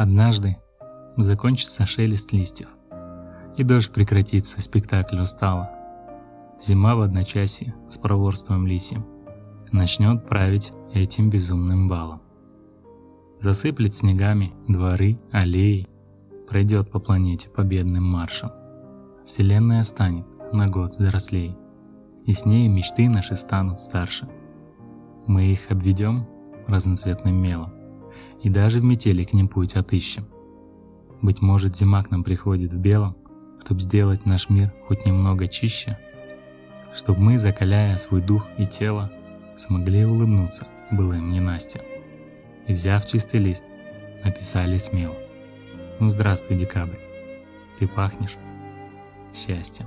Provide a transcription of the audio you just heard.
Однажды закончится шелест листьев, и дождь прекратится, спектакль устала. Зима в одночасье с проворством лисьем начнет править этим безумным балом. Засыплет снегами дворы, аллеи, пройдет по планете победным маршем. Вселенная станет на год взрослей, и с ней мечты наши станут старше. Мы их обведем разноцветным мелом, и даже в метели к ним путь отыщем. Быть может, зима к нам приходит в белом, чтобы сделать наш мир хоть немного чище, чтобы мы, закаляя свой дух и тело, смогли улыбнуться былым ненастьем. И взяв чистый лист, написали смело. Ну здравствуй, декабрь, ты пахнешь счастьем.